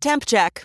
Temp check.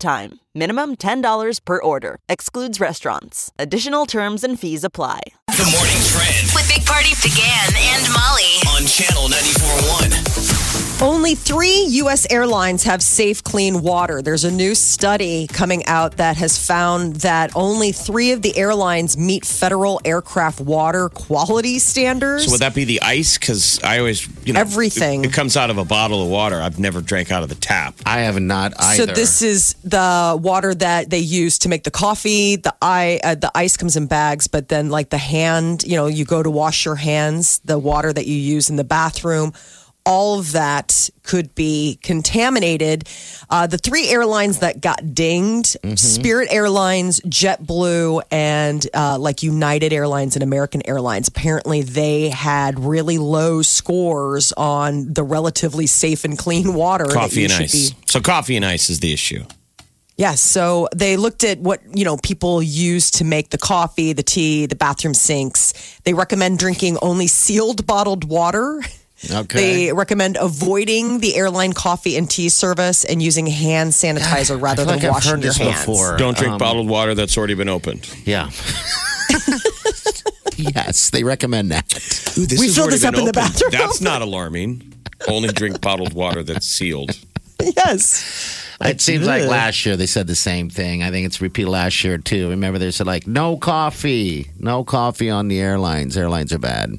time. Minimum $10 per order. Excludes restaurants. Additional terms and fees apply. The morning trend With Big Party DeGan and Molly. on channel 94.1. Only three U.S. airlines have safe, clean water. There's a new study coming out that has found that only three of the airlines meet federal aircraft water quality standards. So would that be the ice? Because I always, you know, Everything. It, it comes out of a bottle of water. I've never drank out of the tap. I have not either. so this is the water that they use to make the coffee. The i uh, the ice comes in bags, but then like the hand, you know, you go to wash your hands, the water that you use in the bathroom, all of that could be contaminated. Uh, the three airlines that got dinged: Spirit Airlines, JetBlue, and uh, like United Airlines and American Airlines. Apparently, they had really low scores on the relatively safe and clean water. Coffee and ice. be So coffee and ice is the issue. Yes. So they looked at what, you know, people use to make the coffee, the tea, the bathroom sinks. They recommend drinking only sealed bottled water. Okay. They recommend avoiding the airline coffee and tea service and using hand sanitizer rather I feel than like I've washing heard your this hands. before. Don't drink Um, bottled water that's already been opened. Yeah. yes, they recommend that. Ooh, this We has filled already this up been in the opened. bathroom. That's not alarming. Only drink bottled water that's sealed. Yes. It seems like last year they said the same thing. I think it's repeated last year too. Remember they said like no coffee, no coffee on the airlines. Airlines are bad.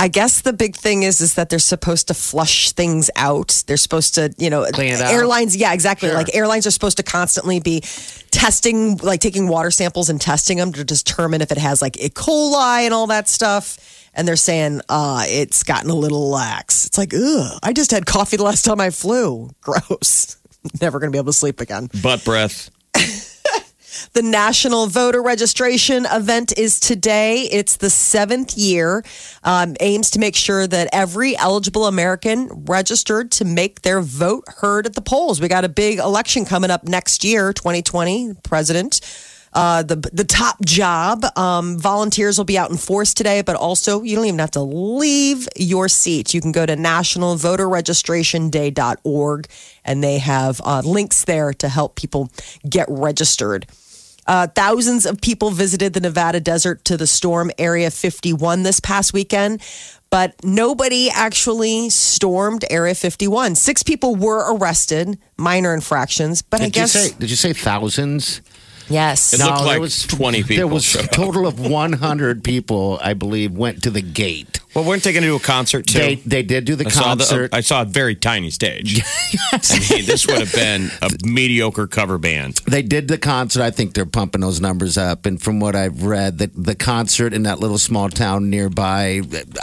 I guess the big thing is is that they're supposed to flush things out. They're supposed to, you know, Clean it out. airlines. Yeah, exactly. Sure. Like airlines are supposed to constantly be testing, like taking water samples and testing them to determine if it has like E. coli and all that stuff. And they're saying uh, it's gotten a little lax. It's like, ugh, I just had coffee the last time I flew. Gross. Never going to be able to sleep again. Butt breath. The national voter registration event is today. It's the seventh year. Um, aims to make sure that every eligible American registered to make their vote heard at the polls. We got a big election coming up next year, 2020, president. Uh, the the top job. Um, volunteers will be out in force today, but also you don't even have to leave your seat. You can go to nationalvoterregistrationday.org and they have uh, links there to help people get registered. Uh, thousands of people visited the Nevada desert to the storm Area 51 this past weekend, but nobody actually stormed Area 51. Six people were arrested, minor infractions, but I Did you guess say? Did you say thousands? Yes. It looked there like was 20 people There was a total of 100 people, I believe, went to the gate. Well, weren't they going to do a concert too? They they did do the I saw, the, um, concert. I saw a very tiny stage. I mean, this would have been a mediocre cover band. they did the concert. I think they're pumping those numbers up. And from what I've read, the, the concert in that little small town nearby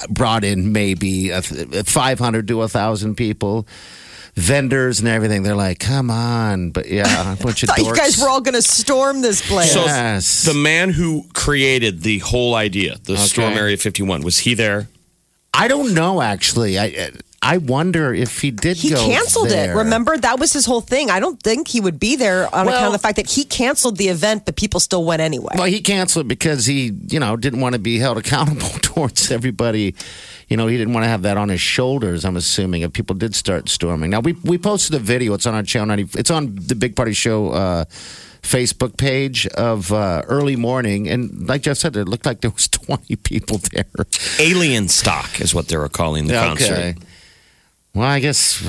brought in maybe a, 500 to a 1,000 people. Vendors and everything. They're like, come on. But yeah, a bunch of thought you dorks. guys were all going to storm this place. So Yes. the man who created the whole idea, the Storm Area 51, was he there? I don't know, actually. I uh, I wonder if he did he go canceled there. it. Remember, that was his whole thing. I don't think he would be there on account of the fact that he canceled the event, but people still went anyway. Well, he canceled it because he, you know, didn't want to be held accountable towards everybody. You know, he didn't want to have that on his shoulders. I'm assuming if people did start storming. Now we we posted a video. It's on our channel. 90, it's on the Big Party Show uh, Facebook page of uh, early morning, and like Jeff said, it looked like there was 20 people there. Alienstock is what they were calling the concert. Well, I guess.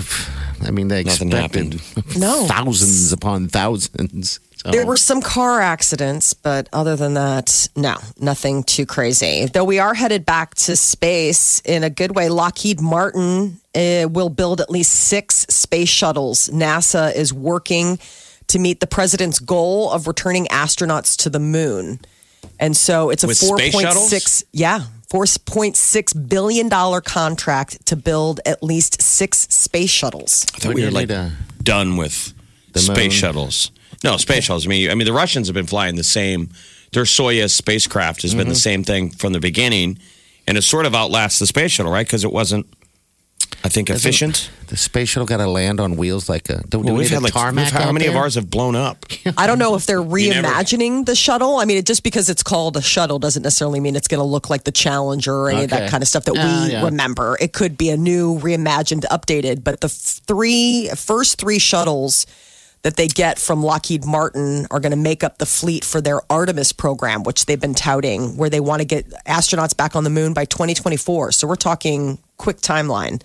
I mean, they Nothing expected No. thousands upon thousands. So. There were some car accidents, but other than that, no, nothing too crazy. Though we are headed back to space in a good way. Lockheed Martin uh, will build at least six space shuttles. NASA is working to meet the president's goal of returning astronauts to the moon. And so it's a With four space point shuttles? six, yeah, four point six billion dollar contract to build at least six space shuttles. I thought We we were like a- done with the moon? space shuttles. No, space shuttles. I mean, I mean, the Russians have been flying the same. Their Soyuz spacecraft has been Mm-hmm. the same thing from the beginning, and it sort of outlasts the space shuttle, right? Because it wasn't, I think, efficient. The space shuttle got to land on wheels like a. Do, do Well, we we've need had a like tarmac we've had- how out many of ours have blown up? I don't know if they're You never- reimagining the shuttle. I mean, it, just because it's called a shuttle doesn't necessarily mean it's going to look like the Challenger or any of that kind of stuff that Yeah, we yeah. remember. It could be a new, reimagined, updated. But the three first three shuttles that they get from Lockheed Martin are going to make up the fleet for their Artemis program, which they've been touting, where they want to get astronauts back on the moon by 2024. So we're talking quick timeline.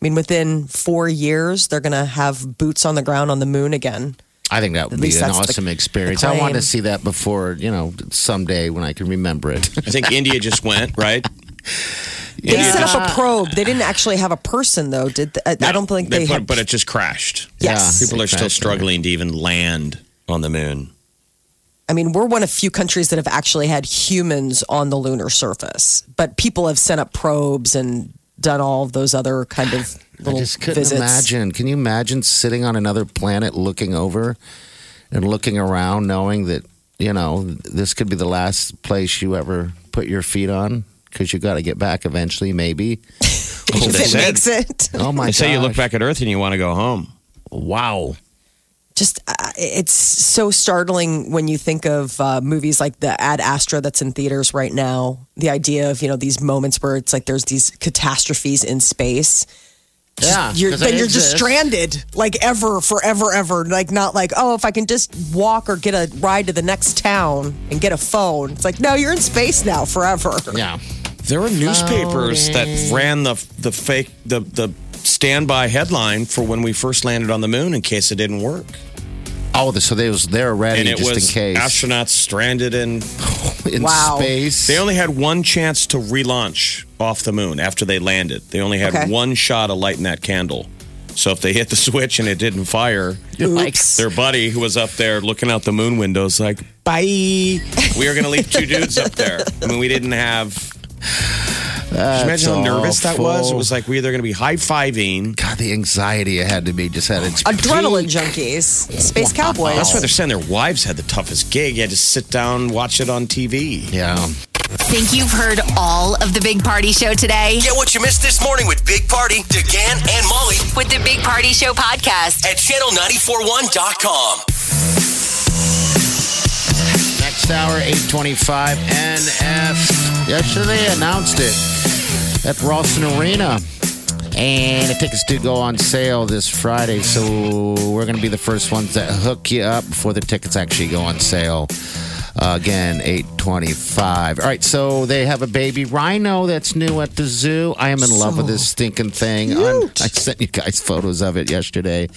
I mean, within four years, they're going to have boots on the ground on the moon again. I think that would be an that's the- awesome experience. the I want to see that before, you know, someday when I can remember it. I think India just went right. They India set just- up a probe. They didn't actually have a person though. Did they? I I don't think they, put, had. but it just crashed. Yes. people are still Exactly. struggling to even land on the moon. I mean, we're one of few countries that have actually had humans on the lunar surface, but people have sent up probes and done all of those other kind of I little just couldn't visits. imagine. Can you imagine sitting on another planet looking over and looking around knowing that, you know, this could be the last place you ever put your feet on? Because you got to get back eventually, maybe. That's what If they it said. makes it. Oh my They say you look back at Earth and you want to go home. Wow. Just uh, it's so startling when you think of uh, movies like the Ad Astra that's in theaters right now. The idea of you know these moments where it's like there's these catastrophes in space. Yeah. you're, 'cause then they you're just stranded like ever forever ever like not like oh if i can just walk or get a ride to the next town and get a phone it's like no you're in space now forever Yeah. There were newspapers that ran the the fake the the standby headline for when we first landed on the moon in case it didn't work, Oh, so they was they're ready and it just was in case astronauts stranded in. in Wow. space. They only had one chance to relaunch off the moon after they landed. They only had Okay. one shot of lighting that candle. So if they hit the switch and it didn't fire, Oops. their buddy who was up there looking out the moon window windows like, "Bye, we are going to leave two dudes up there." I mean, we didn't have. Can you imagine how nervous that was? It was like we either going to be high fiving. God, the anxiety it had to be just had its adrenaline peak. junkies space cowboys That's why they're saying their wives had the toughest gig. You had to sit down, watch it on TV. Yeah. Think you've heard all of the Big Party Show today? Get what you missed this morning with Big Party, DeGan, and Molly With the Big Party Show podcast. at channel941.com. Hour, 825 NF. Yesterday announced it at Ralston Arena. And the tickets do go on sale this Friday. So we're going to be the first ones that hook you up before the tickets actually go on sale. Uh, again, 825. All right, so they have a baby rhino that's new at the zoo. I am in love with this stinking thing. I sent you guys photos of it yesterday.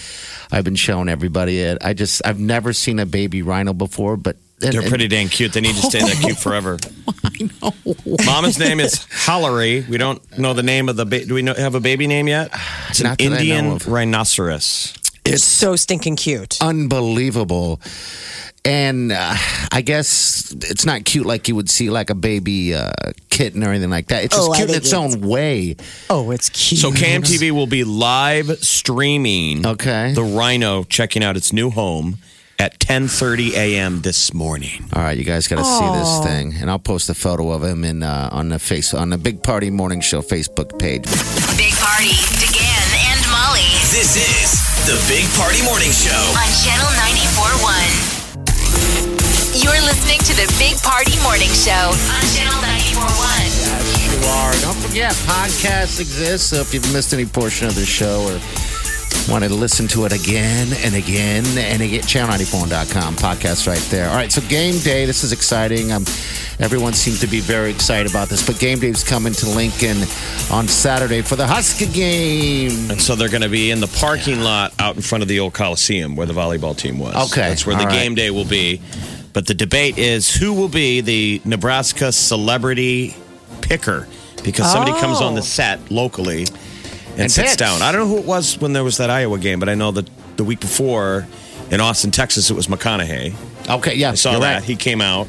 I've been showing everybody it. I just, I've never seen a baby rhino before, but They're pretty dang cute. They need to stay that cute forever. I know. Mama's name is Hallery. We don't know the name of the baby. Do we know, have a baby name yet? It's an Not that I know Indian of. rhinoceros. it's so stinking cute unbelievable. And uh, I guess it's not cute like you would see like a baby uh, kitten or anything like that. It's just Oh, I cute in think its own way. oh it's cute So KMTV will be live streaming Okay. the rhino checking out its new home at 10:30 a.m. this morning. All right, you guys got to see this thing, and I'll post a photo of him in uh, on the face on the Big Party Morning Show Facebook page. Big Party, DeGan, and Molly This is the Big Party Morning Show. on Channel 94.1. You're listening to the Big Party Morning Show on Channel 94.1. You are. Don't forget, podcasts exist. So if you've missed any portion of the show or want to listen to it again and again and again, channel94.com podcast right there. All right, so game day. This is exciting. Um, everyone seems to be very excited about this, but game day's coming to Lincoln on Saturday for the Husker game. And so they're going to be in the parking lot out in front of the old Coliseum where the volleyball team was. Okay, That's where the right. game day will be. But the debate is who will be the Nebraska celebrity picker because somebody comes on the set locally and, And sits down. I don't know who it was when there was that Iowa game, but I know that the week before in Austin, Texas, it was McConaughey. Okay, yeah, I saw that. right. He came out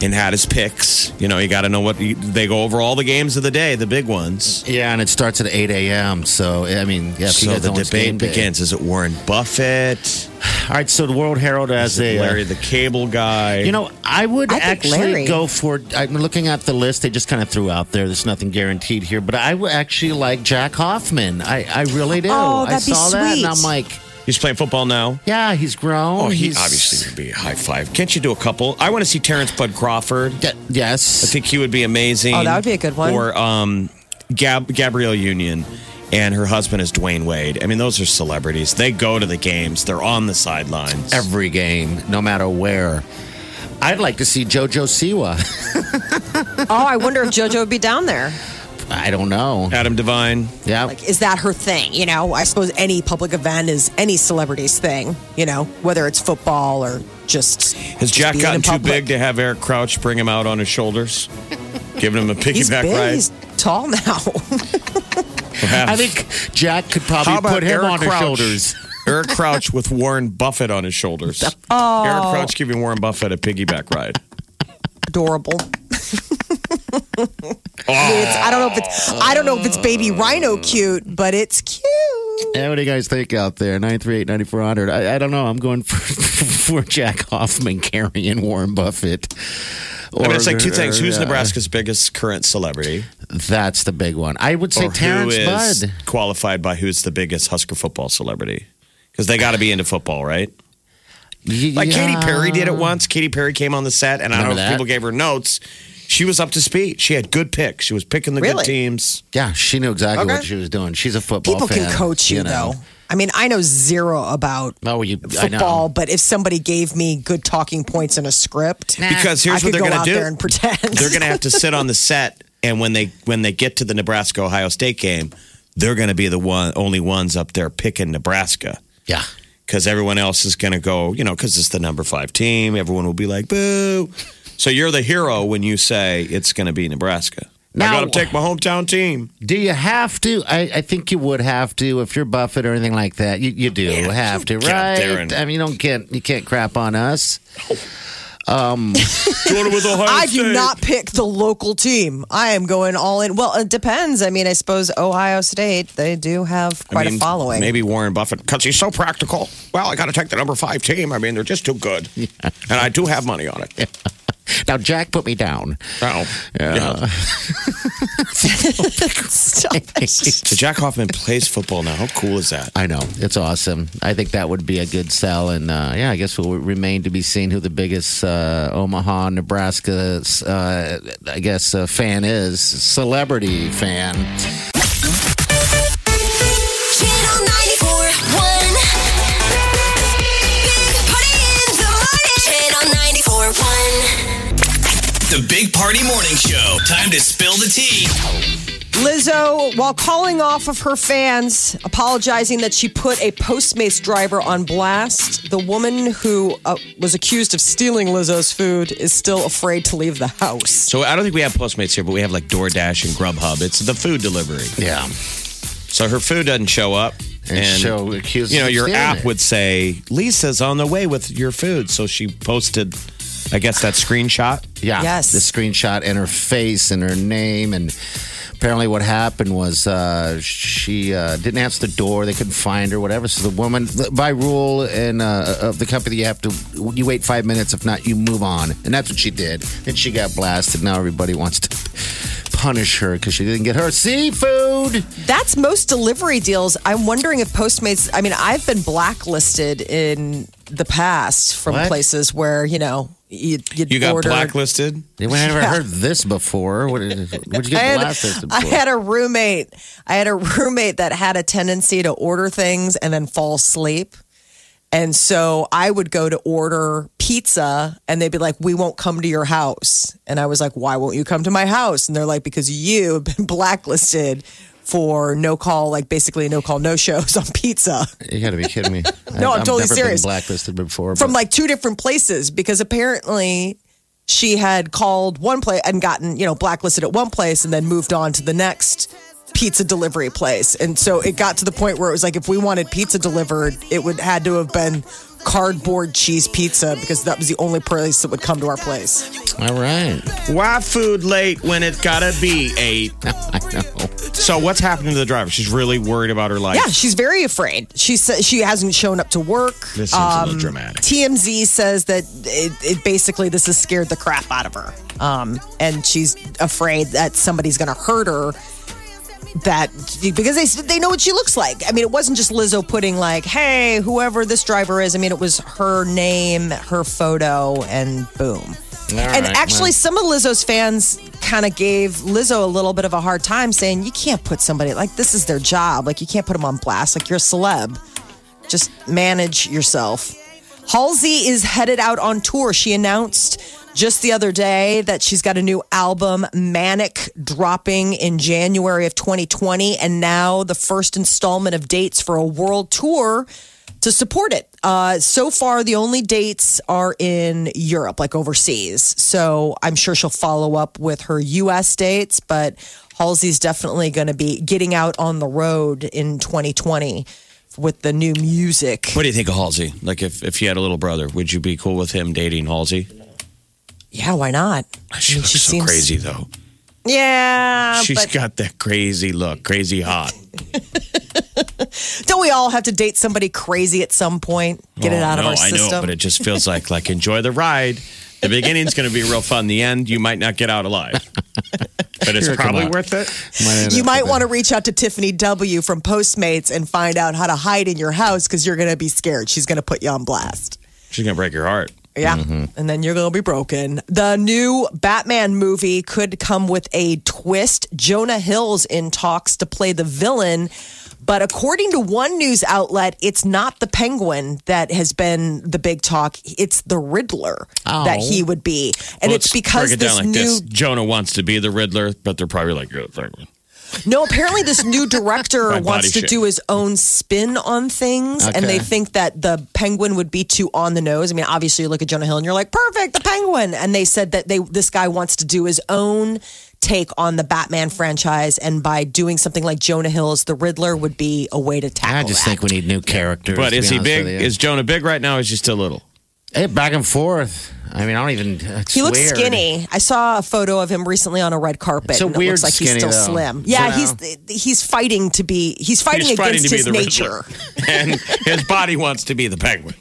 and had his picks. You know, you got to know what they go over all the games of the day, the big ones. Yeah, and it starts at 8 a.m. So, I mean, yeah, So the don't watch game debate begins. Is it Warren Buffett? All right, so the World Herald Is has a. uh, Larry the Cable Guy? You know, I would I actually Larry. go for. I'm looking at the list they just kind of threw out there. There's nothing guaranteed here, but I would actually like Jack Hoffman. I, I really do. Oh, I that'd be saw that, and I'm like, he's playing football now. yeah, he's grown. Oh, he he's, obviously would be a high five. Can't you do a couple? I want to see Terence Bud Crawford. Yeah, yes. I think he would be amazing. Oh, that would be a good one. Or um, Gab- Gabrielle Union and her husband is Dwyane Wade. I mean, those are celebrities. They go to the games. They're on the sidelines. every game, no matter where. I'd like to see JoJo Siwa. Oh, I wonder if JoJo would be down there. I don't know. Adam Devine. Yeah. Like, is that her thing? You know, I suppose any public event is any celebrity's thing. You know, whether it's football or just. Has just Jack gotten too big to have Eric Crouch bring him out on his shoulders? Giving him a He's piggyback big. ride? He's tall now. Perhaps. I think Jack could probably put him Eric on his Crouch? shoulders. Eric Crouch with Warren Buffett on his shoulders. Oh. Eric Crouch giving Warren Buffett a piggyback ride. Adorable. I, it's, I don't know if it's I don't know if it's baby rhino cute, but it's cute. Yeah, what do you guys think out there? 938-9400. I, I don't know. I'm going for, for Jack Hoffman carrying Warren Buffett. I mean, it's like two things. Who's Or, uh, Nebraska's biggest current celebrity? That's the big one. I would say or Terence who is Bud. qualified by who's the biggest Husker football celebrity? Because they got to be into football, right? Like Katy Perry did it once. Katy Perry came on the set, and I don't know Remember if that? people gave her notes. She was up to speed. She had good picks. She was picking the Really? good teams. Yeah, she knew exactly Okay. what she was doing. She's a football People fan. can coach you, know. though. I mean, I know zero about Oh, you, I know. football, but if somebody gave me good talking points in a script, Because I here's could what they're go going out to do. there and pretend. They're going to have to sit on the set, and when they when they get to the Nebraska Ohio State game, they're going to be the one only ones up there picking Nebraska. Yeah. because everyone else is going to go, you know, because it's the number five team. Everyone will be like, boo. So you're the hero when you say it's going to be Nebraska. I Now- got to take my hometown team. Do you have to? I, I think you would have to if you're Buffett or anything like that. You, you do Yeah, have to, right? and- I mean, you don't can't you can't crap on us. Oh. Um, going with Ohio I do not pick the local team. I am going all in. Well, it depends. I mean, I suppose Ohio State, they do have quite a following. Maybe Warren Buffett, because he's so practical. Well, I got to take the number five team. I mean, they're just too good. And I do have money on it. Now, Jack, put me down. Oh, yeah. Stop it. So Jack Hoffman plays football now. How cool is that? I know it's awesome. I think that would be a good sell, and uh, yeah, I guess will remain to be seen who the biggest uh, Omaha, Nebraska, uh, I guess uh, fan is. Celebrity fan. The Big Party Morning Show. Time to spill the tea. Lizzo, while calling off of her fans, apologizing that she put a Postmates driver on blast, the woman who uh, was accused of stealing Lizzo's food is still afraid to leave the house. So I don't think we have Postmates here, but we have like DoorDash and Grubhub. It's the food delivery. Yeah, So her food doesn't show up. and, so you know, your app it. would say, Lisa's on the way with your food. So she posted, I guess, that screenshot. Yeah. Yes. The screenshot and her face and her name. And apparently, what happened was uh, she uh, didn't answer the door. They couldn't find her, whatever. So the woman, by rule in, uh, of the company, you have to, you wait five minutes. If not, you move on. And that's what she did. And she got blasted. Now everybody wants to punish her because she didn't get her seafood. That's most delivery deals. I'm wondering if Postmates, I mean, I've been blacklisted in the past from What? places where, you know, you, you'd You got order- blacklisted. I never Yeah. heard this before. What, what'd you I get had, blasted I had a roommate. I had a roommate that had a tendency to order things and then fall asleep. And so I would go to order pizza and they'd be like, We won't come to your house. And I was like, Why won't you come to my house? And they're like, Because you have been blacklisted for no call, like basically no call, no shows on pizza you got to be kidding me. No, I'm I've totally never serious. Been blacklisted before. from but- like two different places because apparently she had called one place and gotten, you know, blacklisted at one place and then moved on to the next pizza delivery place. And so it got to the point where it was like if we wanted pizza delivered, it would had to have been cardboard cheese pizza because that was the only place that would come to our place. All right. Why food late when it's gotta be eight? I know. So what's happening to the driver? She's really worried about her life. Yeah, she's very afraid. She says she hasn't shown up to work. This seems a little dramatic. TMZ says that it, it basically this has scared the crap out of her, um, and she's afraid that somebody's going to hurt her. That because they they know what she looks like. I mean, it wasn't just Lizzo putting like, "Hey, whoever this driver is." I mean, it was her name, her photo, and boom. All and right, actually, well. some of Lizzo's fans kind of gave Lizzo a little bit of a hard time, saying, "You can't put somebody like this is their job. Like you can't put them on blast. Like you're a celeb. Just manage yourself." Halsey is headed out on tour. She announced just the other day that she's got a new album, Manic, dropping in January of 2020, and now the first installment of dates for a world tour to support it. Uh, so far, the only dates are in Europe, like overseas. So I'm sure she'll follow up with her US dates, but Halsey's definitely going to be getting out on the road in 2020 with the new music. What do you think of Halsey? Like, if, if you had a little brother, would you be cool with him dating Halsey? Yeah, why not? She I mean, looks she so seems- crazy, though. Yeah, She's but got that crazy look, crazy hot. don't we all have to date somebody crazy at some point? Get it Oh, out of no, our I system. know, but it just feels like like enjoy the ride. The beginning's going to be real fun. The end, you might not get out alive, but it's Here, probably on. worth it. end you might want to reach out to Tiffany W from Postmates and find out how to hide in your house because you're going to be scared. She's going to put you on blast. She's going to break your heart. Yeah. Mm-hmm. And then you're going to be broken. The new Batman movie could come with a twist. Jonah Hill's in talks to play the villain. But according to one news outlet, it's not the penguin that has been the big talk. It's the Riddler that he would be. And Well, it's let's because break it this like new this. Jonah wants to be the Riddler, but they're probably like, "You're the Penguin." No, apparently this new director wants to shape. do his own spin on things, and they think that the penguin would be too on the nose. I mean, obviously you look at Jonah Hill and you're like, perfect, the penguin. And they said that they this guy wants to do his own take on the Batman franchise, and by doing something like Jonah Hill's The Riddler would be a way to tackle I just that. think we need new characters. But is he big? Is Jonah big right now? Or is he still little? Hey, back and forth. I mean, I don't even. It's he looks weird. skinny. I saw a photo of him recently on a red carpet. It's a and it looks like he's still though. slim. Yeah, So he's he's fighting to be he's fighting He's fighting against to his nature. And his body wants to be the Penguin.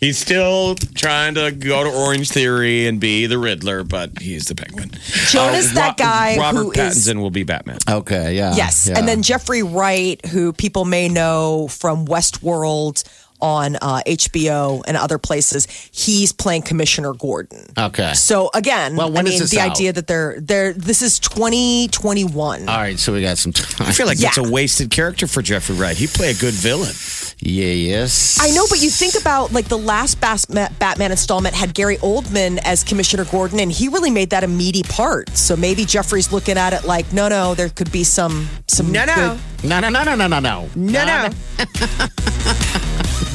He's still trying to go to Orange Theory and be the Riddler, but he's the Penguin. Jonah's uh, that guy Robert who is- Pattinson will be Batman. Okay, yeah. Yes. yeah. And then Jeffrey Wright, who people may know from Westworld on uh, HBO and other places, he's playing Commissioner Gordon. Okay. So again, Well, when I is mean, this the out? idea that they're they're this is 2021. All right, so we got some time. I feel like Yeah. it's a wasted character for Jeffrey Wright. He play a good villain. Yeah, yes. I know, but you think about like the last Bas- Batman installment had Gary Oldman as Commissioner Gordon, and he really made that a meaty part. So maybe Jeffrey's looking at it like, no, no, there could be some some No, no. good- No, no, no, no, no, no, no. No, no.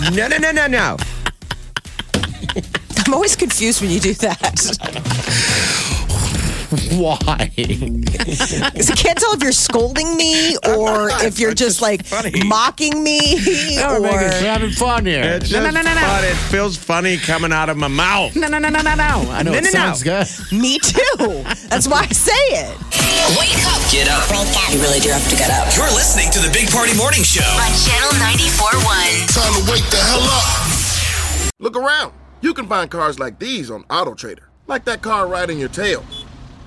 no, no, no, no, no. I'm always confused when you do that. Why? Because I can't tell if you're scolding me or if you're just like funny. mocking me We're or having fun here. It's no, just no, no, no, fun. no. It feels funny coming out of my mouth. No, no, no, no, no, no. I know No, it no, no. sounds good. me too. That's why I say it. Wake up Get up. You really do have to get up. You're listening to the Big Party Morning Show. on Channel 94.1. Time to wake the hell up. Look around. You can find cars like these on AutoTrader, like that car right your tail.